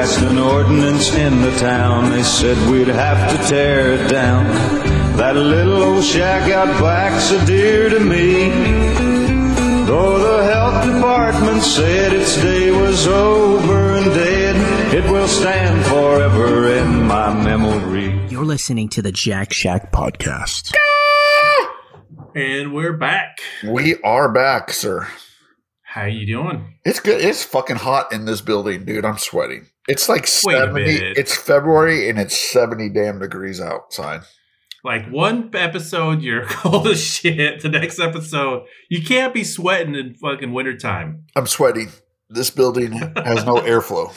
passed an ordinance in the town. They said we'd have to tear it down. That little old shack out back's so dear to me. Though the health department said its day was over and dead, it will stand forever in my memory. You're listening to the Jack Shack Podcast. And we're back. We are back, sir. How you doing? It's good. It's fucking hot in this building, dude. I'm sweating. It's like Wait 70. It's February and it's 70 damn degrees outside. Like one episode, you're cold as shit. The next episode, you can't be sweating in fucking wintertime. I'm sweating. This building has no airflow.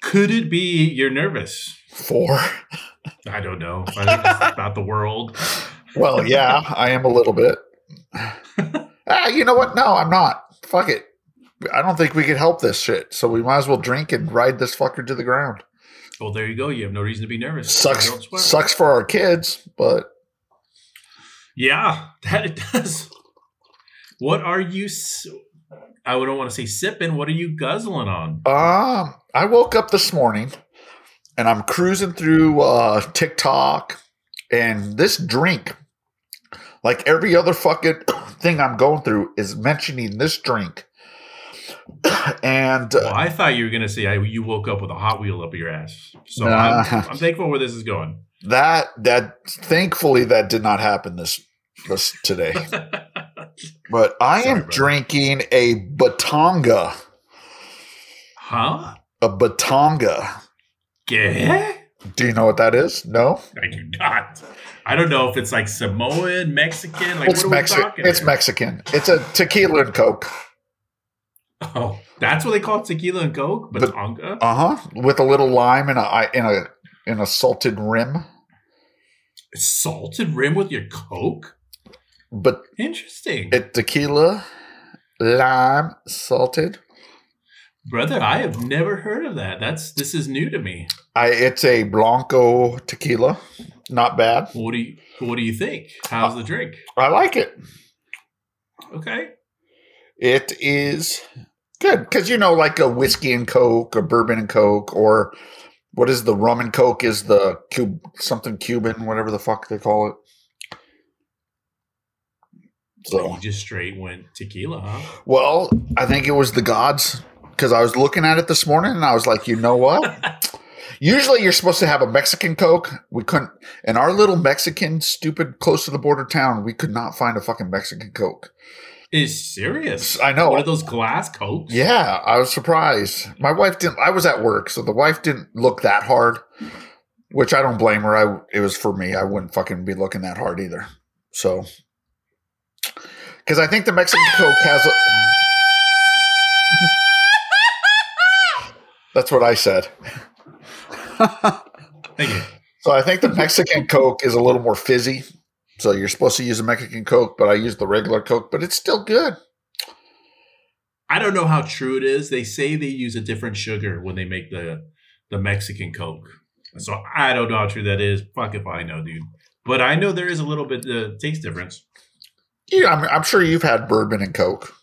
Could it be you're nervous? Four. I don't know. I think it's about the world. Well, yeah, I am a little bit. ah, you know what? No, I'm not. Fuck it. I don't think we can help this shit. So we might as well drink and ride this fucker to the ground. Well, there you go. You have no reason to be nervous. Sucks. Sucks for our kids, but Yeah, that it does. What are you? I don't want to say sipping. What are you guzzling on? Um, I woke up this morning and I'm cruising through uh, TikTok, and this drink, like every other fucking thing I'm going through, is mentioning this drink. and uh, Well, I thought you were gonna say I, you woke up with a Hot Wheel up your ass. So. I'm, I'm thankful where this is going. that that thankfully that did not happen this this today. But I Sorry, am brother. drinking a Batanga, huh? a Batanga. Yeah? Do you know what that is? No, I do not. I don't know if it's like Samoan, Mexican. Like it's what are we Mexican. It's here? Mexican. It's a tequila and coke. Oh, that's what they call tequila and coke, But- Batonga. Uh huh. With a little lime and a in a in a salted rim. Salted rim with your coke. But Interesting, it tequila, lime, salted. brother. I have never heard of that. That's this is new to me. I it's a blanco tequila. Not bad. What do you What do you think? How's the drink? I like it. Okay. It is good because you know, like a whiskey and coke, or bourbon and coke, or what is the rum and coke? Is the cube something Cuban, whatever the fuck they call it. So you just straight went tequila, huh? Well, I think it was the gods because I was looking at it this morning and I was like, you know what? Usually you're supposed to have a Mexican Coke. We couldn't, in our little Mexican, stupid, close to the border town, we could not find a fucking Mexican Coke. Is serious? I know. One of those glass cokes. Yeah, I was surprised. My wife didn't, I was at work, so the wife didn't look that hard, which I don't blame her. I, it was for me. I wouldn't fucking be looking that hard either. So, because I think the Mexican Coke has a. That's what I said. Thank you. So I think the Mexican Coke is a little more fizzy. So you're supposed to use a Mexican Coke, but I use the regular Coke, but it's still good. I don't know how true it is. They say they use a different sugar when they make the the Mexican Coke. So I don't know how true that is. Fuck if I know, dude. But I know there is a little bit uh, taste difference. Yeah, I'm, I'm sure you've had bourbon and Coke.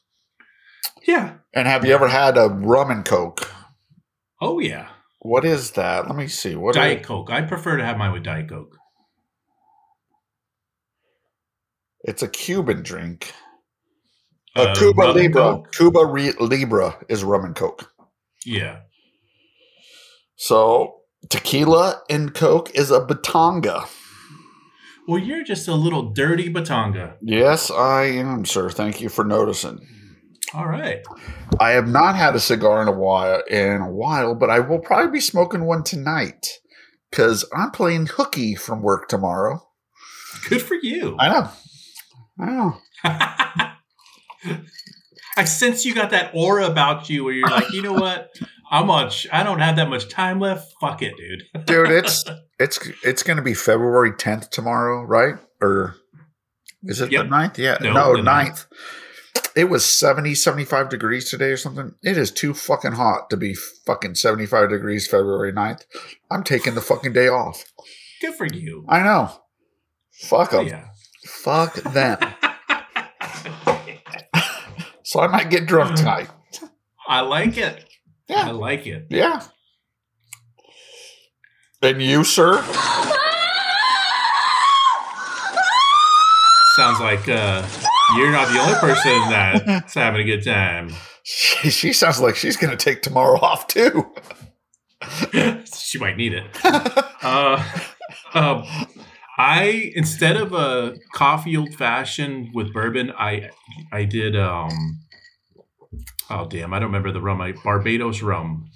Yeah. And have you ever had a rum and Coke? Oh yeah. What is that? Let me see. What Diet Coke. I prefer to have mine with Diet Coke. It's a Cuban drink. A Uh, Cuba Libre. Cuba Re- Libre is rum and Coke. Yeah. So tequila and Coke is a Batanga. Well, you're just a little dirty batanga. Yes, I am, sir. Thank you for noticing. All right. I have not had a cigar in a while in a while, but I will probably be smoking one tonight because I'm playing hooky from work tomorrow. Good for you. I know. I know. I sense you got that aura about you where you're like, you know what? I'm much. I don't have that much time left. Fuck it, dude. Dude, it's it's it's gonna be February 10th tomorrow, right? Or is it Yep. the 9th? Yeah. No, No, the 9th. It was 70, 75 degrees today or something. It is too fucking hot to be fucking 75 degrees February 9th. I'm taking the fucking day off. Good for you. I know. Fuck oh, them. yeah. Fuck them. so I might get drunk tonight. I like it. I like it. Yeah. And you, sir? Sounds like uh, you're not the only person that's having a good time. She, she sounds like she's going to take tomorrow off too. she might need it. Uh, um, I instead of a coffee old fashioned with bourbon, I I did um oh damn I don't remember the rum I Barbados rum.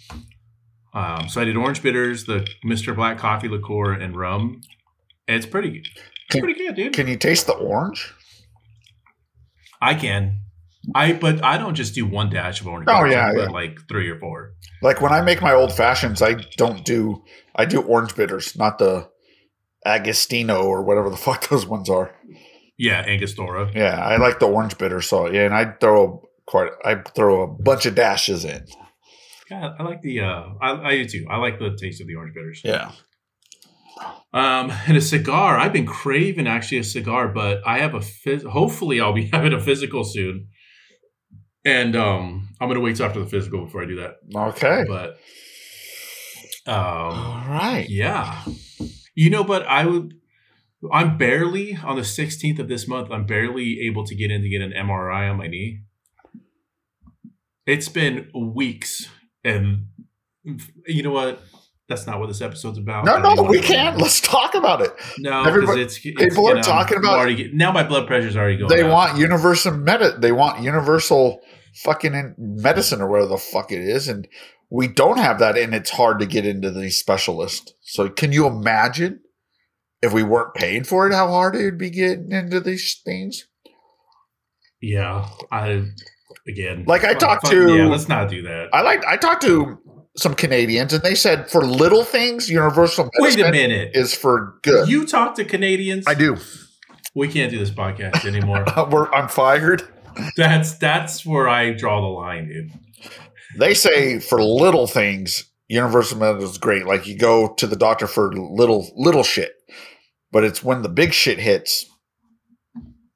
Um, so I did orange bitters, the Mister Black coffee liqueur, and rum. It's pretty, it's Can- pretty good, dude. Can you taste the orange? I can. I but I don't just do one dash of orange. Oh, bitters. yeah, yeah. like three or four. Like when I make my old fashions, I don't do I do orange bitters, not the Agostino or whatever the fuck those ones are. Yeah, Angostura. Yeah, I like the orange bitter. So yeah, and I throw quite I throw a bunch of dashes in. Yeah, I like the. uh I, I do too. I like the taste of the orange bitters. Yeah. Um, and a cigar. I've been craving actually a cigar, but I have a phys- hopefully I'll be having a physical soon. And um, I'm gonna wait till after the physical before I do that. Okay. But um, All right. yeah, you know, but I would. I'm barely on the 16th of this month. I'm barely able to get in to get an MRI on my knee. It's been weeks, and you know what? That's not what this episode's about. No, no, we can't. Let's talk about it. No, because it's, it's people are know, talking about- already now. My blood pressure's already going. They up. want universal medi- They want universal fucking in- medicine or whatever the fuck it is, and we don't have that, and it's hard to get into these specialists. So, can you imagine if we weren't paying for it, how hard it would be getting into these things? Yeah, I again. Like, I talked to- Yeah, let's not do that. I like. I talked to some Canadians, and they said for little things, universal Wait a minute. is for good. You talk to Canadians. I do. We can't do this podcast anymore. We're, I'm fired. that's that's where I draw the line, dude. They say for little things, universal medicine is great. Like you go to the doctor for little little shit, but it's when the big shit hits,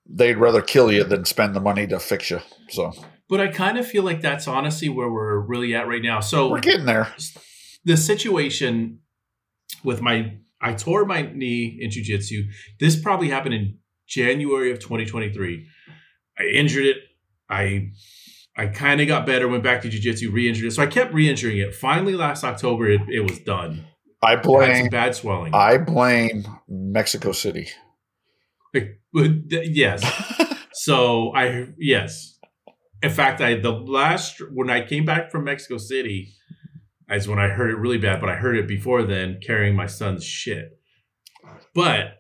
they'd rather kill you than spend the money to fix you. So But I kind of feel like that's honestly where we're really at right now. So we're getting there. the situation with my I tore my knee in jujitsu. This probably happened in January of 2023. I injured it. I I kind of got better, went back to jujitsu, re-injured it. So I kept re-injuring it. Finally, last October, it, it was done. I I had some blame. bad swelling. I blame Mexico City. Yes. so I yes. In fact, I the last when I came back from Mexico City, is when I heard it really bad. But I heard it before then, carrying my son's shit. But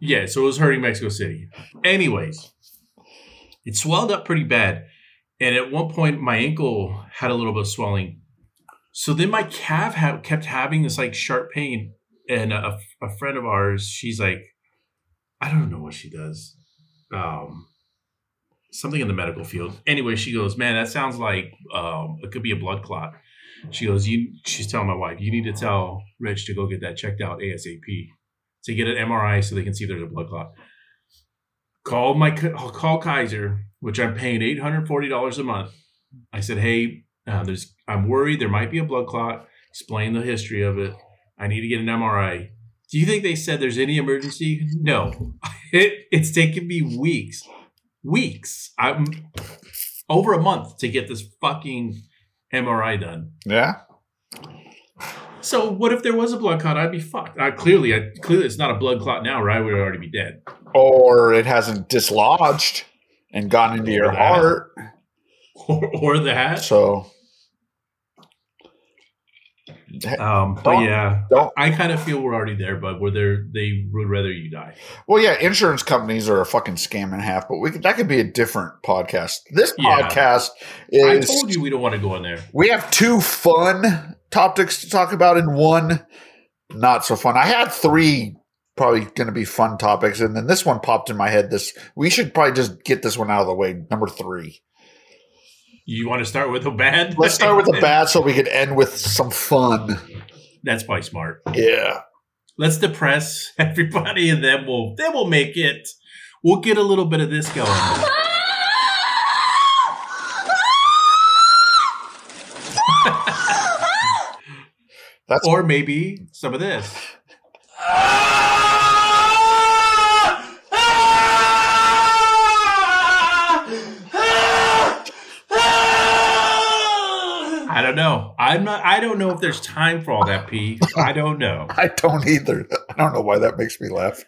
yeah, so it was hurting Mexico City. Anyways, it swelled up pretty bad, and at one point my ankle had a little bit of swelling. So then my calf ha- kept having this like sharp pain, and a, a friend of ours, she's like, I don't know what she does. Um, something in the medical field. Anyway, she goes, "Man, that sounds like um, it could be a blood clot." She goes, "You." She's telling my wife, "You need to tell Rich to go get that checked out ASAP to get an MRI so they can see if there's a blood clot." Call my call Kaiser, which I'm paying eight hundred forty dollars a month. I said, "Hey, uh, there's I'm worried there might be a blood clot. Explain the history of it. I need to get an MRI." Do you think they said there's any emergency? No. It, it's taken me weeks, weeks, I'm over a month to get this fucking MRI done. Yeah. So what if there was a blood clot? I'd be fucked. I, clearly, I, clearly it's not a blood clot now, or I would already be dead. Or it hasn't dislodged and gone into your Or that. heart. Or, or that. So Um, but Don't- yeah, don't I kind of feel we're already there, but where they're they would rather you die. Well, yeah, insurance companies are a fucking scam and a half, but we could, that could be a different podcast. This Yeah. podcast is. I told you we don't want to go in there. we have two fun topics to talk about in one not so fun. I had three probably going to be fun topics, and then this one popped in my head. This we should probably just get this one out of the way. Number three. You want to start with a bad? Let's start with a bad, so we could end with some fun. That's probably smart. Yeah. Let's depress everybody, and then we'll then we'll make it. We'll get a little bit of this going. That's or maybe some of this. I don't know. I'm not. I don't know if there's time for all that, P. I don't know. I don't either. I don't know why that makes me laugh.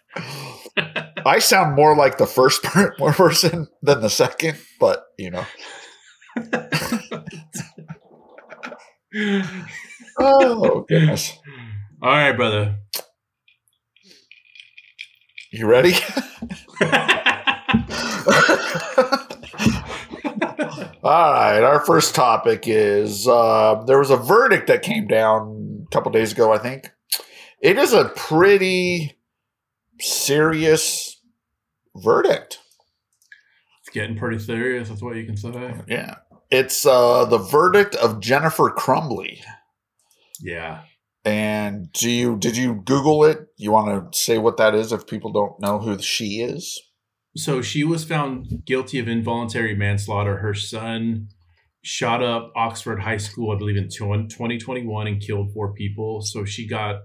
I sound more like the first per- person than the second, but you know. Oh goodness! All right, brother. You ready? All right. Our first topic is uh, there was a verdict that came down a couple days ago. I think it is a pretty serious verdict. It's getting pretty serious. That's what you can say. Yeah. It's uh, the verdict of Jennifer Crumbley. Yeah. And do you did you Google it? You want to say what that is if people don't know who she is? So she was found guilty of involuntary manslaughter. Her son shot up Oxford High School, I believe, in 2021 and killed four people. So she got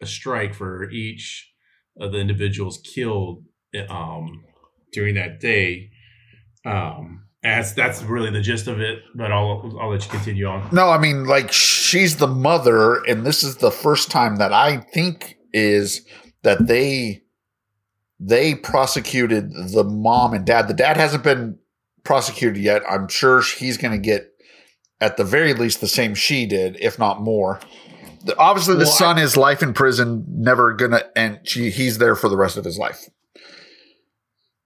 a strike for each of the individuals killed um, during that day. Um, that's that's really the gist of it. But I'll I'll let you continue on. No, I mean like she's the mother, and this is the first time that I think is that they they prosecuted the mom and dad. The dad hasn't been prosecuted yet. I'm sure he's going to get at the very least the same she did, if not more. The- Obviously, the Well, son is life in prison, never gonna, and she, he's there for the rest of his life.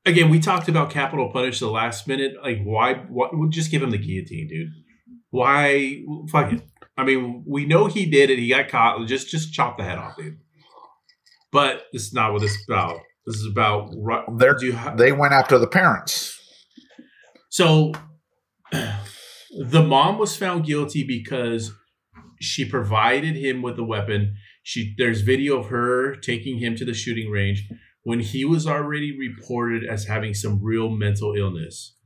Again, we talked about capital punish the last minute. Like, why? What? We'll just give him the guillotine, dude. Why? Fuck it. I mean, we know he did it. He got caught. Just, just chop the head off, dude. But is not what is about. This is about. ru- They're, do you ha- they went after the parents. So the mom was found guilty because she provided him with a weapon. She there's video of her taking him to the shooting range when he was already reported as having some real mental illness.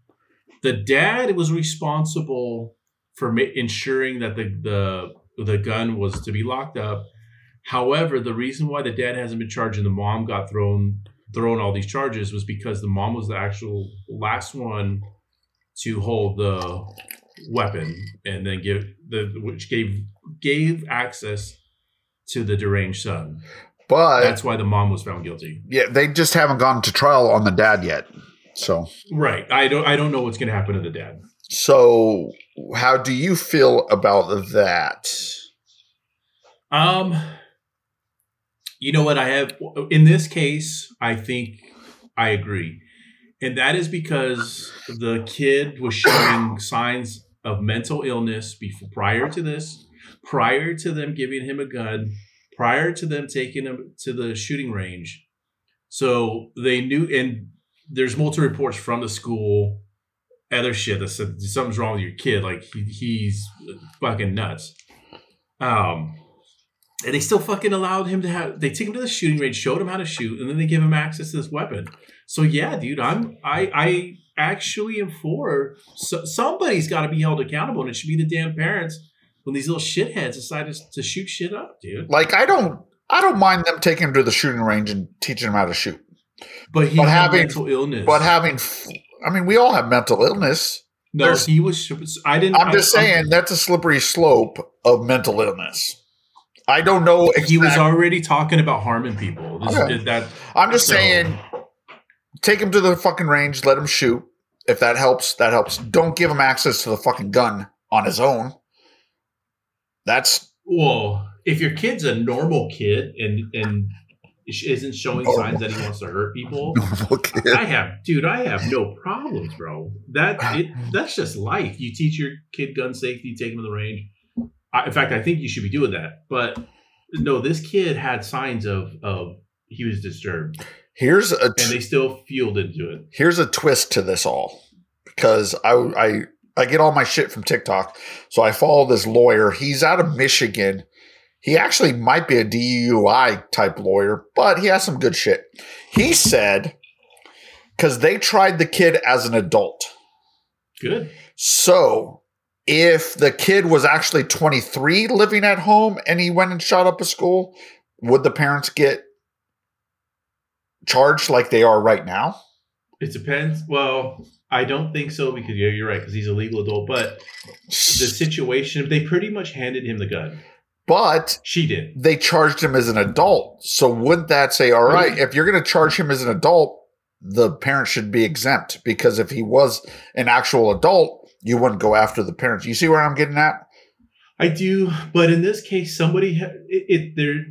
The dad was responsible for ma- ensuring that the the the gun was to be locked up. However, the reason why the dad hasn't been charged and the mom got thrown thrown all these charges was because the mom was the actual last one to hold the weapon and then give the which gave gave access to the deranged son. But That's why the mom was found guilty. yeah, they just haven't gone to trial on the dad yet. So, Right. I don't I don't know what's gonna happen to the dad. so how do you feel about that? Um you know what I have in this case, I think I agree. And that is because the kid was showing signs of mental illness before prior to this, prior to them giving him a gun, prior to them taking him to the shooting range. So they knew and there's multiple reports from the school, other shit that said something's wrong with your kid, like he, he's fucking nuts. Um and they still fucking allowed him to have. They take him to the shooting range, showed him how to shoot, and then they give him access to this weapon. So yeah, dude, I'm I I actually am for so, somebody's got to be held accountable, and it should be the damn parents when these little shitheads decide to, to shoot shit up, dude. Like, I don't, I don't mind them taking him to the shooting range and teaching him how to shoot. But he But had having- mental illness. But having, I mean, we all have mental illness. no, there's- he was. I didn't. I'm just I- saying that's a slippery slope of mental illness. I don't know. he was already talking about harming people. This, Okay. That I'm just so- saying, take him to the fucking range, let him shoot. If that helps, that helps. Don't give him access to the fucking gun on his own. That's Well, if your kid's a normal kid and and isn't showing Normal. signs that he wants to hurt people, normal kid. I have, dude, I have no problems, bro. That it that's just life. You teach your kid gun safety, take him to the range. I, in fact, I think you should be doing that. But no, this kid had signs of of he was disturbed, Here's a and they still fueled into it. here's a twist to this all because I I I get all my shit from TikTok. So I follow this lawyer. He's out of Michigan. He actually might be a DUI type lawyer, but he has some good shit. He said because they tried the kid as an adult. Good. So if the kid was actually 23 living at home and he went and shot up a school, would the parents get charged like they are right now? It depends. Well, I don't think so because yeah, you're right because he's a legal adult. But the situation, they pretty much handed him the gun. But She did. they charged him as an adult. So wouldn't that say, all right, if you're going to charge him as an adult, the parent should be exempt because if he was an actual adult, you wouldn't go after the parents. You see where I'm getting at? I do, but in this case, somebody ha- it, it there.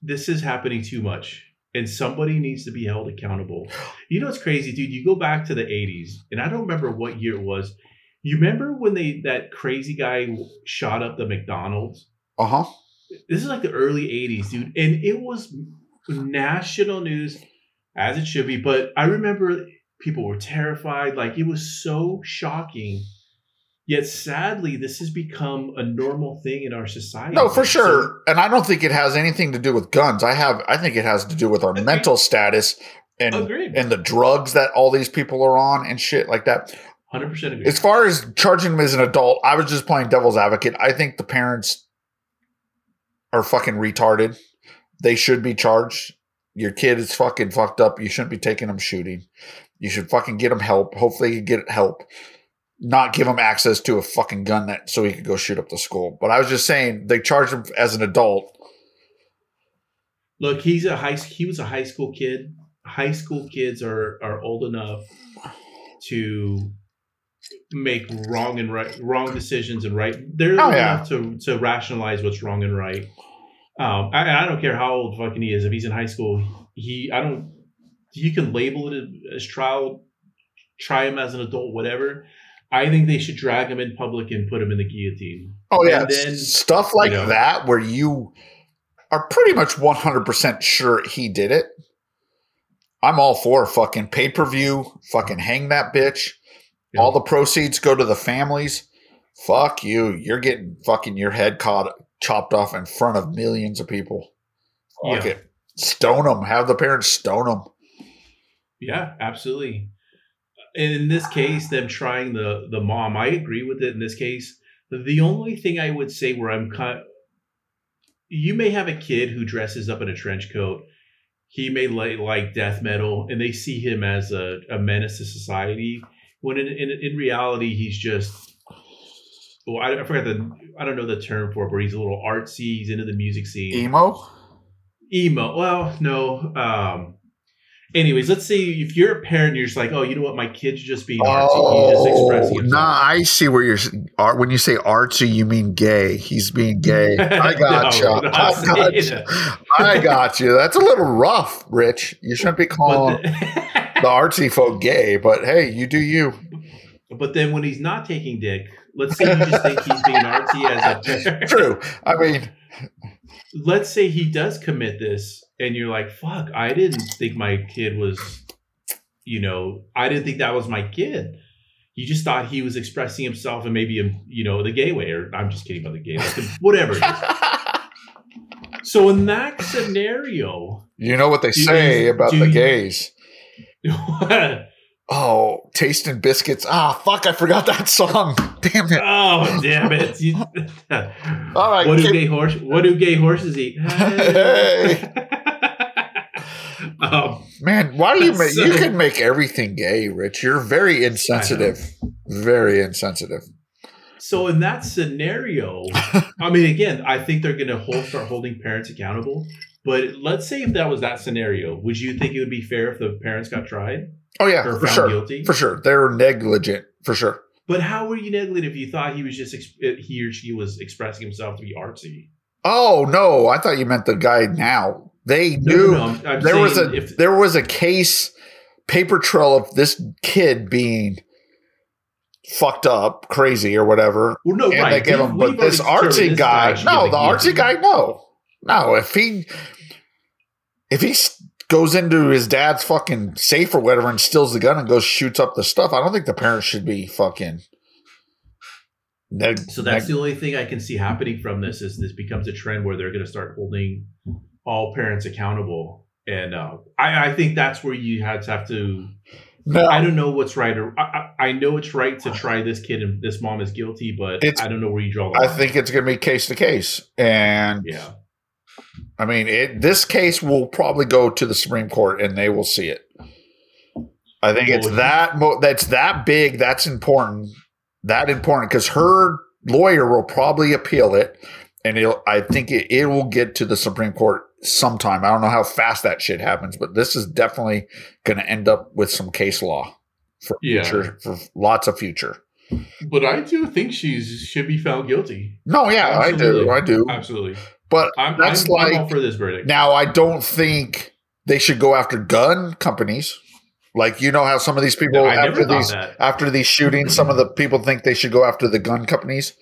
This is happening too much, and somebody needs to be held accountable. You know what's crazy, dude? You go back to the '80s, and I don't remember what year it was. You remember when they that crazy guy shot up the McDonald's? Uh huh. This is like the early '80s, dude, and it was national news, as it should be. But I remember people were terrified, like it was so shocking. Yet sadly, this has become a normal thing in our society. No, for So- sure. And I don't think it has anything to do with guns. I have I think it has to do with our Agreed. mental status and Agreed. and the drugs that all these people are on and shit like that. Hundred percent agree. As far as charging him as an adult, I was just playing devil's advocate. I think the parents are fucking retarded. They should be charged. Your kid is fucking fucked up. You shouldn't be taking them shooting. You should fucking get him help. Hopefully, you get help. Not give him access to a fucking gun that so he could go shoot up the school. But I was just saying they charged him as an adult. Look, he's a high. He was a high school kid. High school kids are are old enough to make wrong and right, wrong decisions and right. They're Oh, old yeah. enough to to rationalize what's wrong and right. Um, I, and I don't care how old fucking he is. If he's in high school, he I don't. You can label it as trial, try him as an adult, whatever. I think they should drag him in public and put him in the guillotine. Oh yeah, And then, stuff like you know- that where you are pretty much one hundred percent sure he did it. I'm all for fucking pay per view. Fucking hang that bitch. Yeah. All the proceeds go to the families. Fuck you. You're getting fucking your head caught chopped off in front of millions of people. Fuck Yeah. it. Stone them. Have the parents stone them. Yeah, absolutely. And in this case, them trying the the mom, I agree with it. In this case, the only thing I would say where I'm kind, you may have a kid who dresses up in a trench coat. He may like like death metal, and they see him as a, a menace to society. When in, in in reality, he's just well, I, I forgot the I don't know the term for it, but he's a little artsy. He's into the music scene Emo? emo. Well, no. Um. Anyways, let's say if you're a parent, you're just like, oh, you know what, my kid's just being artsy. He's oh, just expressing himself. Oh, nah, I see where you're. Art, when you say artsy, you mean gay. He's being gay. I got No, you. I got you. I got you. That's a little rough, Rich. You shouldn't be calling the- the artsy folk gay, but hey, you do you. but then when he's not taking dick, let's say you just think he's being artsy as a parent. True. I mean, Let's say he does commit this, and you're like, fuck, I didn't think my kid was, you know, I didn't think that was my kid. You just thought he was expressing himself and maybe, you know, the gay way, or I'm just kidding about the gay, like, whatever. So in that scenario, you know what they Do you- say about the you- gays. Oh, tasting biscuits. Ah, fuck! I forgot that song. Damn it! oh damn it! You- All right, what do gay horse? What do gay horses eat? Hey. Um, Man, why do you make? You can make everything gay, Rich. You're very insensitive. Very insensitive. so in that scenario, I mean, again, I think they're going to hold, start holding parents accountable. But let's say if that was that scenario, would you think it would be fair if the parents got tried Oh yeah, or for found sure. guilty? For sure, they're negligent. For sure. But how were you negligent if you thought he was just ex- he or she was expressing himself to be artsy? Oh no, I thought you meant the guy now. They knew no, no, I'm there was a if there was a case paper trail of this kid being fucked up, crazy or whatever. well, no, and right. they give him, but this artsy this guy, should no, the artsy guillotine. guy, no, no. If he if he goes into his dad's fucking safe or whatever and steals the gun and goes shoots up the stuff, I don't think the parents should be fucking. Neg- So that's neg- the only thing I can see happening from this is this becomes a trend where they're going to start holding all parents accountable, and uh, I, I think that's where you have to have to No, I don't know what's right or I, I I know it's right to try this kid and this mom is guilty, but It's- I don't know where you draw the line. I think it's going to be case to case, and yeah. I mean, it, this case will probably go to the Supreme Court, and they will see it. I think it's that mo- that's that big, that's important, that important because her lawyer will probably appeal it, and it'll. I think it, it will get to the Supreme Court sometime. I don't know how fast that shit happens, but this is definitely going to end up with some case law for Yeah. future, for lots of future. But I do think she's should be found guilty. No, yeah, I do, I do, Absolutely. but I'm, That's I'm, I'm like- for this verdict. Now, I don't think they should go after gun companies. Like you know how some of these people No, after these that. after these shootings, some of the people think they should go after the gun companies.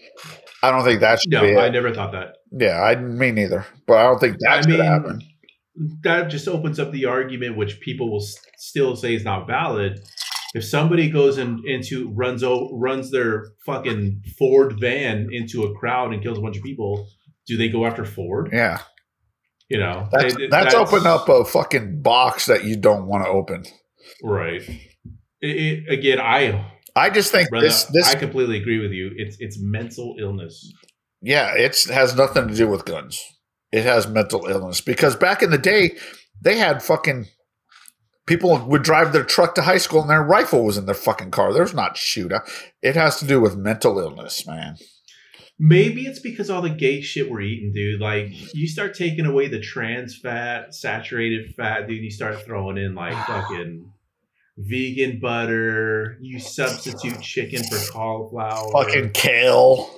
I don't think that should No, be it. I never thought that. yeah, I me neither. But I don't think that's I gonna mean, happen. that just opens up the argument, which people will s- still say is not valid. If somebody goes in, into runs o- runs their fucking Ford van into a crowd and kills a bunch of people, do they go after Ford? Yeah, You know, that's they- that's, open up a fucking box that you don't want to open. right. It, it, again, I I just think brother, this this I completely agree with you. It's it's mental illness. yeah, it has nothing to do with guns. It has mental illness because back in the day, they had fucking people would drive their truck to high school and their rifle was in their fucking car. There's not shooter. It has to do with mental illness, man. Maybe it's because all the gay shit we're eating, dude. Like you start taking away the trans fat, saturated fat, dude. You start throwing in like fucking vegan butter. You substitute chicken for cauliflower. Fucking kale.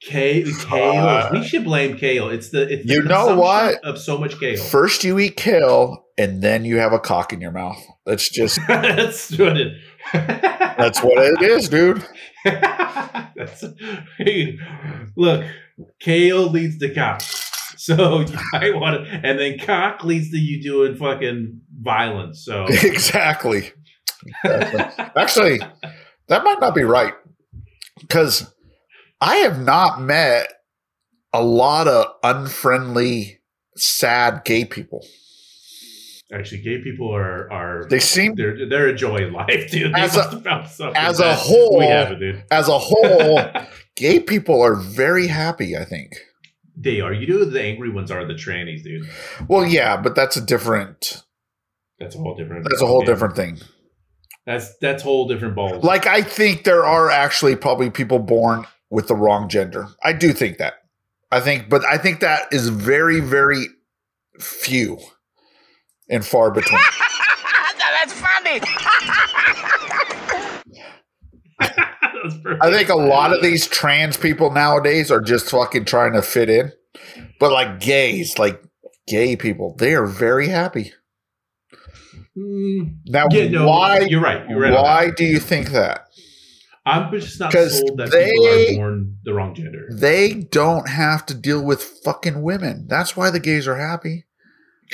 kale. Kale. Uh, we should blame kale. It's the it's the You know what? of so much kale. First you eat kale and then you have a cock in your mouth. That's just That's what it. that's what it is, dude. That's hey, look. Kale leads to cock, so you might want to, and then cock leads to you doing fucking violence. So exactly. Exactly. Actually, that might not be right because I have not met a lot of unfriendly, sad gay people. actually, gay people are are They seem, they're they're enjoying life, dude. They As a- must have found something as a whole- we haven't, dude. as a whole, gay people are very happy. I think. They are. You know, the angry ones are the trannies, dude. Well, yeah, but that's a different. That's a whole different. That's a whole yeah. different thing. That's that's whole different balls. Like I think there are actually probably people born with the wrong gender. I do think that. I think, but I think that is very, very few and far between. That's funny. I think a lot of these trans people nowadays are just fucking trying to fit in. But like gays, like gay people, they are very happy. Mm, Now, yeah, no, why? You're right. You're right. Why do you think that? I'm just not sold that they- people are born the wrong gender. They don't have to deal with fucking women. That's why the gays are happy.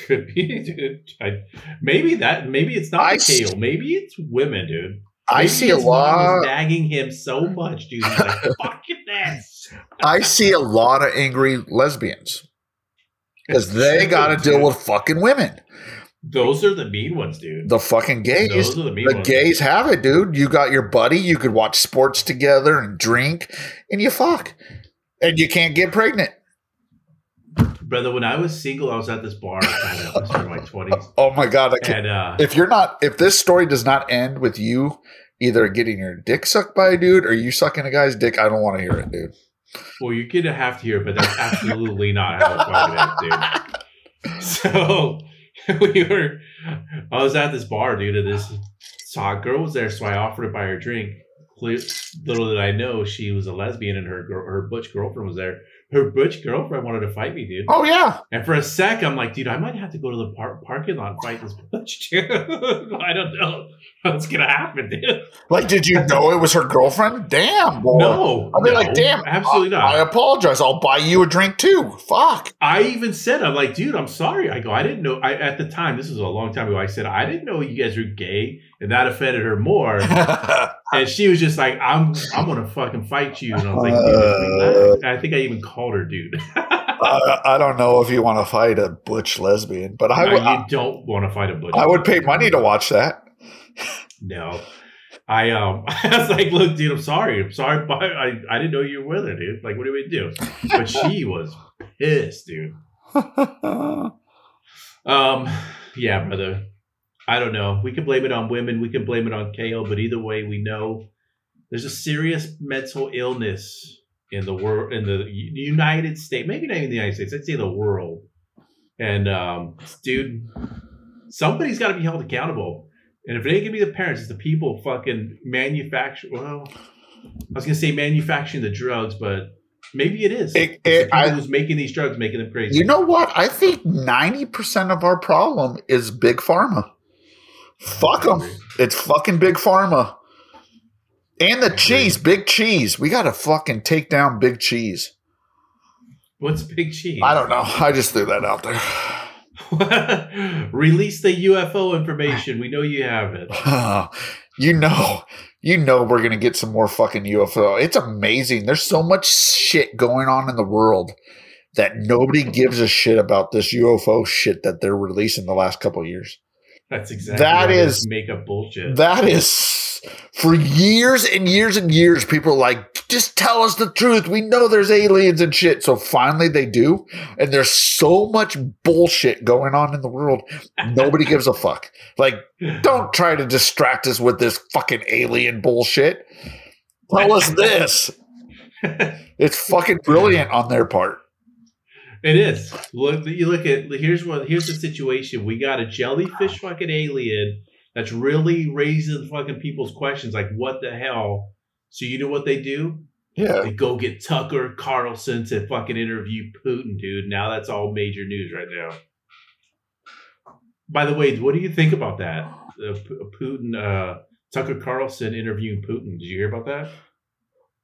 Could be, dude. I, maybe that. Maybe it's not I the s- kale. Maybe it's women, dude. I Maybe see a his mom was lot. nagging him so much, dude. He's like, "Fucking this." I see a lot of angry lesbians because they got to deal with fucking women. Those are the mean ones, dude. The fucking gays. Those are the mean The ones. gays have it, dude. You got your buddy. You could watch sports together and drink, and you fuck, and you can't get pregnant. Brother. When I was single, I was at this bar. I was in my twenties, Oh my god! I can't. and uh, If you're not, if this story does not end with you either getting your dick sucked by a dude or you sucking a guy's dick, I don't want to hear it, dude. Well, you're gonna have to hear, it, but that's absolutely not how it's fucking dude. So we were, I was at this bar, dude, and this hot girl was there, so I offered to buy her a drink. Little did I know she was a lesbian, and her her butch girlfriend was there. Her butch girlfriend wanted to fight me, dude. Oh yeah, And for a sec, I'm like, dude, I might have to go to the par- parking lot and fight this butch, dude. I don't know what's gonna happen, dude. like did you know it was her girlfriend? Damn, boy. No, I mean, no, like, damn, absolutely I, not. I apologize. I'll buy you a drink too. Fuck. I even said, I'm like, dude, I'm sorry. I go, I didn't know. I at the time, this was a long time ago. I said, I didn't know you guys were gay, and that offended her more. and she was just like, I'm, I'm gonna fucking fight you. And I was like, dude. And I think I even called her, dude. I, I don't know if you want to fight a butch lesbian, but I No, would. you don't want to fight a butch. I would pay money to watch that. No. I um I was like, look, dude, I'm sorry. I'm sorry, but I, I didn't know you were with her, dude. Like, what do we do? But she was pissed, dude. Um, yeah, brother. I don't know. We can blame it on women. We can blame it on KO, but either way, we know there's a serious mental illness in the world, in the United States. Maybe not even the United States. I'd say the world. And um, dude, somebody's got to be held accountable. And if it ain't gonna be the parents, it's the people fucking manufacture. Well, I was gonna say manufacturing the drugs, but maybe it is. It- it- I- who's making these drugs making them crazy. You know what? I think 90% of our problem is big pharma. Fuck them. It's fucking big pharma. And the cheese, big cheese. We got to fucking take down big cheese. What's big cheese? I don't know. I just threw that out there. Release the UFO information. We know you have it. you know, you know, we're gonna get some more fucking UFO. It's amazing. There's so much shit going on in the world that nobody gives a shit about this UFO shit that they're releasing the last couple of years. That's exactly that is what it is- make up bullshit. That is for years and years and years. People are like, just tell us the truth. We know there's aliens and shit. So finally they do, and there's so much bullshit going on in the world. Nobody gives a fuck. Like don't try to distract us with this fucking alien bullshit. Tell us this. It's fucking brilliant on their part. It is. Look, you look at here's what here's the situation. We got a jellyfish fucking alien that's really raising fucking people's questions like what the hell. So you know what they do? Yeah. They go get Tucker Carlson to fucking interview Putin, dude. Now that's all major news right now. By the way, what do you think about that? Uh, Putin, uh, Tucker Carlson interviewing Putin. Did you hear about that?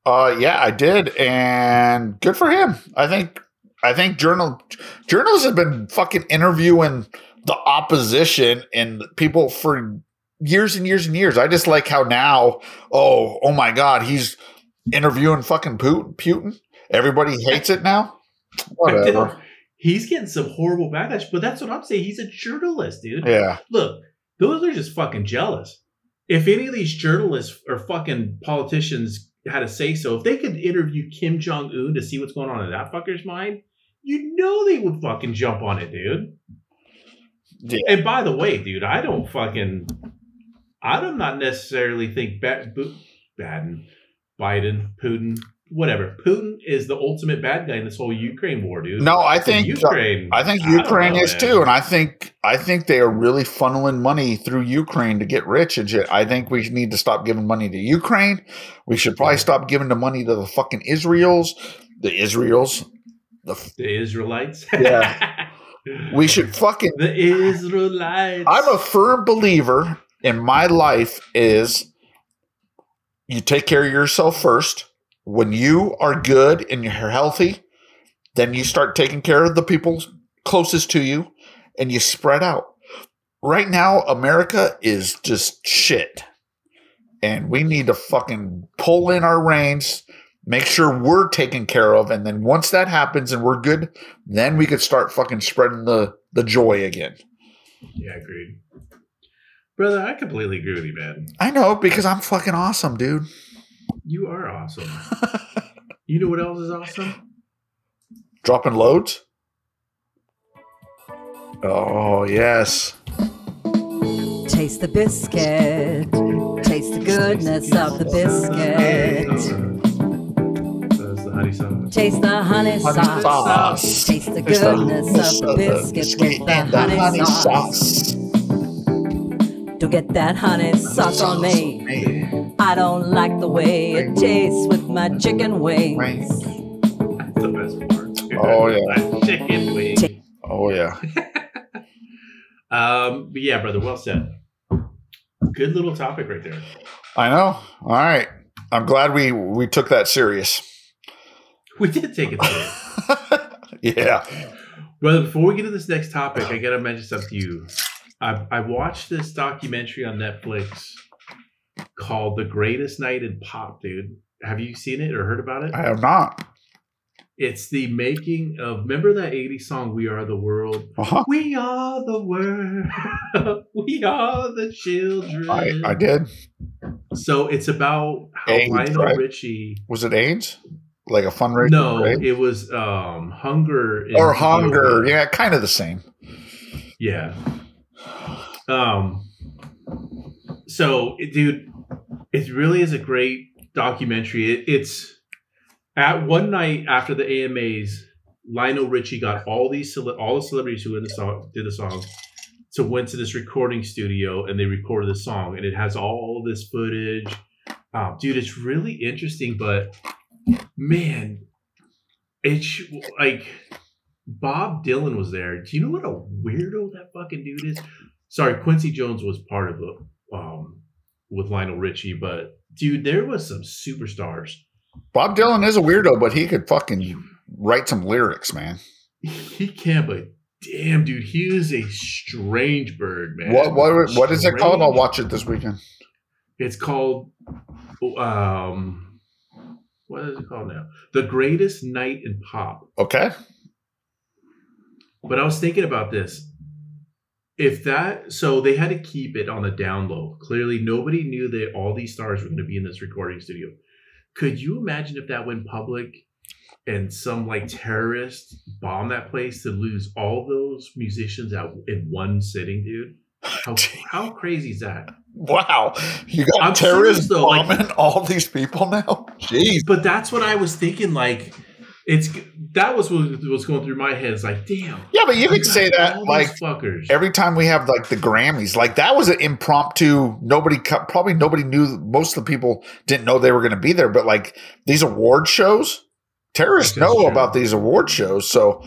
Uh yeah, I did. And good for him. I think I think journal journalists have been fucking interviewing the opposition and people for years and years and years. I just like how now, oh, oh my god, he's interviewing fucking Putin. Putin. Everybody hates it now. Whatever. He's getting some horrible backlash, but that's what I'm saying. He's a journalist, dude. Yeah. Look, those are just fucking jealous. If any of these journalists or fucking politicians had a say so, if they could interview Kim Jong Un to see what's going on in that fucker's mind, you know they would fucking jump on it, dude. Yeah. And by the way, dude, I don't fucking, I do not necessarily think bad, Baden, Biden, Putin, whatever. Putin is the ultimate bad guy in this whole Ukraine war, dude. No, I think Ukraine. I think Ukraine know, is man. too, and I think I think they are really funneling money through Ukraine to get rich and shit. I think we need to stop giving money to Ukraine. We should probably stop giving the money to the fucking Israels, the Israels. The The Israelites. Yeah. we should fucking. the Israelites. I'm a firm believer in my life is you take care of yourself first. When you are good and you're healthy, then you start taking care of the people closest to you and you spread out. Right now, America is just shit. And we need to fucking pull in our reins, make sure we're taken care of. And then once that happens and we're good, then we could start fucking spreading the, the joy again. Yeah, I agreed. Brother, I completely agree with you, man. I know because I'm fucking awesome, dude. You are awesome. you know what else is awesome? Dropping loads. Oh yes. Taste the biscuit. Taste the goodness of the biscuit. That's the honey sauce. Taste the honey sauce. sauce. Taste the Taste the goodness of the biscuit with the and the honey sauce. Don't get that honey sauce on me. I don't like the way it tastes with my chicken wings. That's the best part. Oh, yeah. My chicken wing. Oh yeah. Um, but yeah, brother, well said. Good little topic right there. I know. All right. I'm glad we we took that serious. We did take it serious. yeah. Brother, before we get to this next topic, I gotta mention something to you. I, I watched this documentary on Netflix called "The Greatest Night in Pop." Dude, have you seen it or heard about it? I have not. It's the making of. Remember that '80s song "We Are the World"? Uh-huh. We are the world. we are the children. I, I did. So it's about how AIDS, Lionel right? Richie. Was it AIDS? Like a fundraiser? No, right? it was um hunger in or hunger. Yeah, kind of the same. Yeah. Um. So, it- dude, it really is a great documentary. It, it's at one night after the AMAs, Lionel Richie got all these all the celebrities who the song did the song to went to this recording studio and they recorded the song and it has all this footage. Um, dude, it's really interesting, but man, it's like Bob Dylan was there. Do you know what a weirdo that fucking dude is? Sorry, Quincy Jones was part of it um, with Lionel Richie, but dude, there was some superstars. Bob Dylan is a weirdo, but he could fucking write some lyrics, man. He can, but damn, dude, he is a strange bird, man. What what what is it called? I'll watch it this weekend. It's called, um, what is it called now? The Greatest Night in Pop. Okay. But I was thinking about this. If that, so they had to keep it on the down low. Clearly, nobody knew that all these stars were going to be in this recording studio. Could you imagine if that went public and some like terrorist bombed that place to lose all those musicians out in one sitting, dude? How, how crazy is that? Wow. You got I'm terrorists though, like- bombing all these people now? Jeez. But that's what I was thinking. Like, it's that was what was going through my head. It's like, damn. Yeah, but you could say that like fuckers. every time we have like the Grammys, like that was an impromptu. Nobody, probably nobody knew. Most of the people didn't know they were going to be there. But like these award shows, terrorists know true. about these award shows. So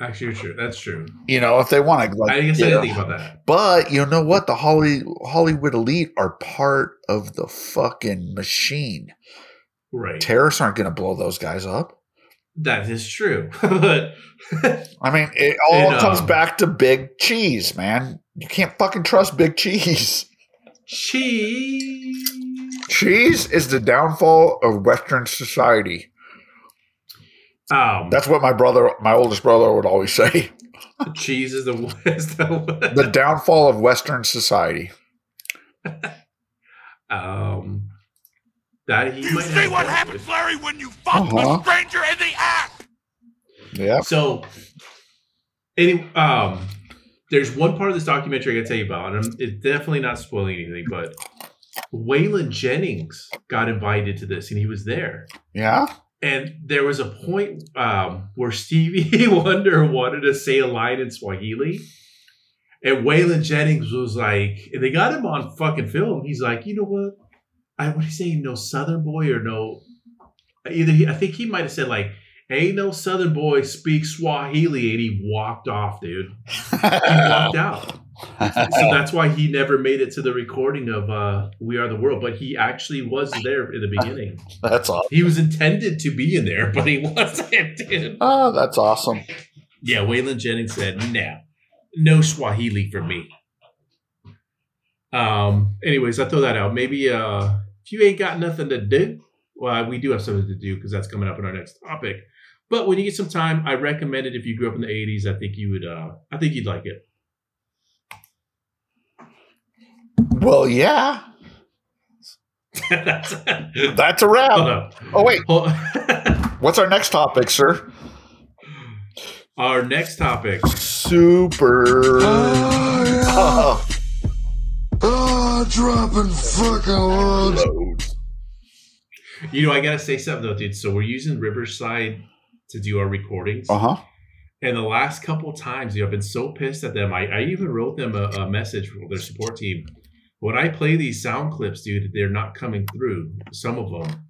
Actually, you're true. That's true. you know if they want to, like, I guess you I know. didn't think about that. But you know what? The Holly, Hollywood elite are part of the fucking machine. Right. Terrorists aren't going to blow those guys up. That is true. but I mean, it all And, comes back to Big Cheese, man. You can't fucking trust Big Cheese. cheese. Cheese is the downfall of Western society. Um, That's what my brother, my oldest brother, would always say. cheese is the is the The downfall of Western society. um that he You might see have what happens, with. Larry, when you fuck Uh-huh. a stranger in the ass? Yeah. So, any um, there's one part of this documentary I gotta tell you about, and I'm, it's definitely not spoiling anything, but Waylon Jennings got invited to this, and he was there. Yeah. And there was a point um, where Stevie Wonder wanted to say a line in Swahili. And Waylon Jennings was like, and they got him on fucking film. He's like, you know what? I what he say? No Southern boy or no either he I think he might have said like, ain't no Southern boy speak Swahili, and he walked off, dude. He walked out. So that's why he never made it to the recording of uh We Are the World, but he actually was there in the beginning. that's awesome. He was intended to be in there, but he wasn't. Dude. Oh, that's awesome. Yeah, Waylon Jennings said, "No, no Swahili for me." Um. Anyways, I throw that out. Maybe uh, if you ain't got nothing to do, well, we do have something to do because that's coming up in our next topic. But when you get some time, I recommend it. If you grew up in the '80s, I think you would. Uh, I think you'd like it. Well, yeah. that's, That's a wrap. hold up. Oh, wait. Hold- What's our next topic, sir? Our next topic. Super. Oh, Oh, dropping fucking loads. loads. You know, I gotta say something though, dude. So we're using Riverside to do our recordings. Uh huh. And the last couple times, you know, I've been so pissed at them. I, I even wrote them a, a message for their support team. When I play these sound clips, dude, they're not coming through. Some of them,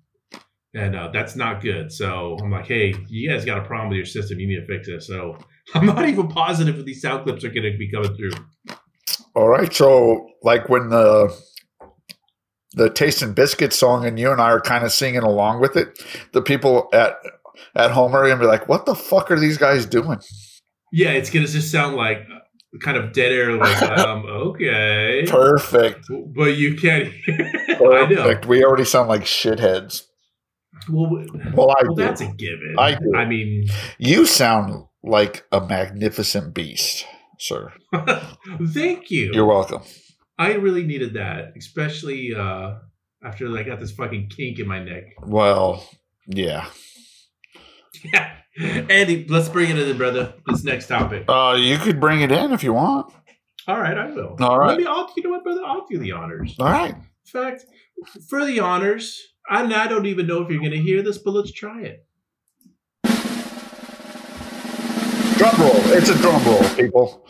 and uh, that's not good. So I'm like, hey, you guys got a problem with your system. You need to fix it. So I'm not even positive if these sound clips are going to be coming through. All right. So, like when the the Taste and Biscuit song and you and I are kind of singing along with it, the people at at home are gonna be like, "What the fuck are these guys doing?" Yeah, it's going to just sound like kind of dead air. Like, um, okay, Perfect. but you can't. hear I know. Perfect. We already sound like shitheads. Well, Well, I well, do. that's a given. I do. I mean, You sound like a magnificent beast, sir. thank you. You're welcome. I really needed that, especially uh, after I got this fucking kink in my neck. Well, yeah. Yeah. Andy, let's bring it in, brother. This next topic. Uh, you could bring it in if you want. All right, I will. All right. Maybe I'll, you know what, brother? I'll do the honors. All right. In fact, for the honors, and I don't even know if you're going to hear this, but let's try it. Drum roll. It's a drum roll, people.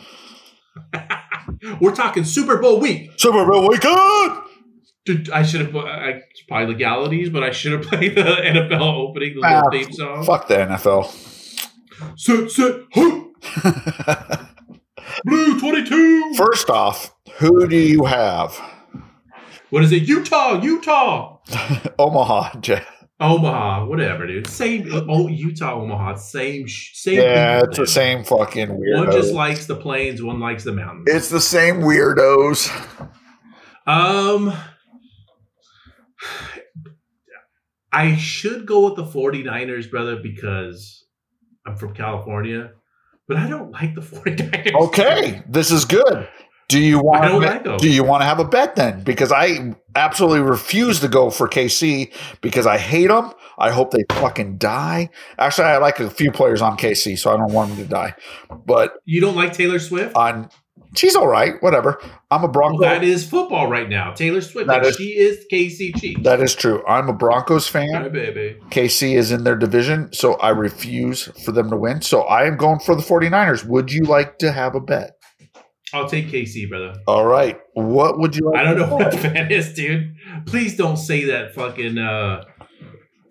We're talking Super Bowl week. Super Bowl weekend. Dude, I should have, I, probably legalities, but I should have played the NFL opening, the Ah, theme song. Fuck the NFL. Sit, sit, hoop, blue 22. First off, who do you have? What is it? Utah, Utah. Omaha. Jay. Omaha, whatever, dude. Same. Oh, Utah, Omaha, same. Same. Yeah, it's the same fucking weirdos. One just likes the plains, one likes the mountains. it's the same weirdos. Um, I should go with the 49ers, brother, because I'm from California, but I don't like the 49ers. Okay, this is good. Do you want? To, like. Do you want to have a bet then? Because I absolutely refuse to go for KC because I hate them. I hope they fucking die. Actually, I like a few players on KC, so I don't want them to die. But You don't like Taylor Swift? on, she's all right. Whatever. I'm a well, Bronco. that is football right now. Taylor Swift, That is- she is KC Chiefs. that is true. I'm a Broncos Hi, fan. baby. KC is in their division, so I refuse for them to win. So I am going for the 49ers. Would you like to have a bet? I'll take KC, brother. All right. What would you like I don't know what fan is, dude. Please don't say that fucking. uh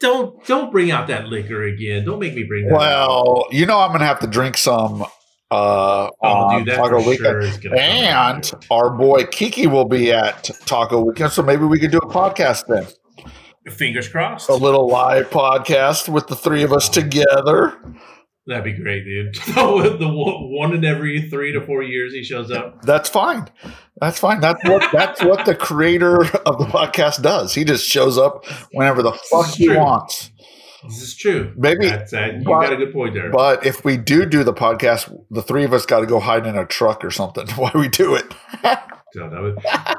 Don't don't bring out that liquor again. Don't make me bring that. out. Well, you know I'm gonna have to drink some uh Oh, on dude, that Taco Weekend. sure is gonna come And our boy Kiki will be at Taco Weekend, so maybe we could do a podcast then. fingers crossed. A little live podcast with the three of us together. That'd be great, dude. the one in every three to four years he shows up. That's fine. That's fine. That's what that's what the creator of the podcast does. He just shows up whenever the fuck he True. wants. This is true. Maybe- That's, uh, you but- got a good point there. But if we do do the podcast, the three of us got to go hide in a truck or something while we do it. So that would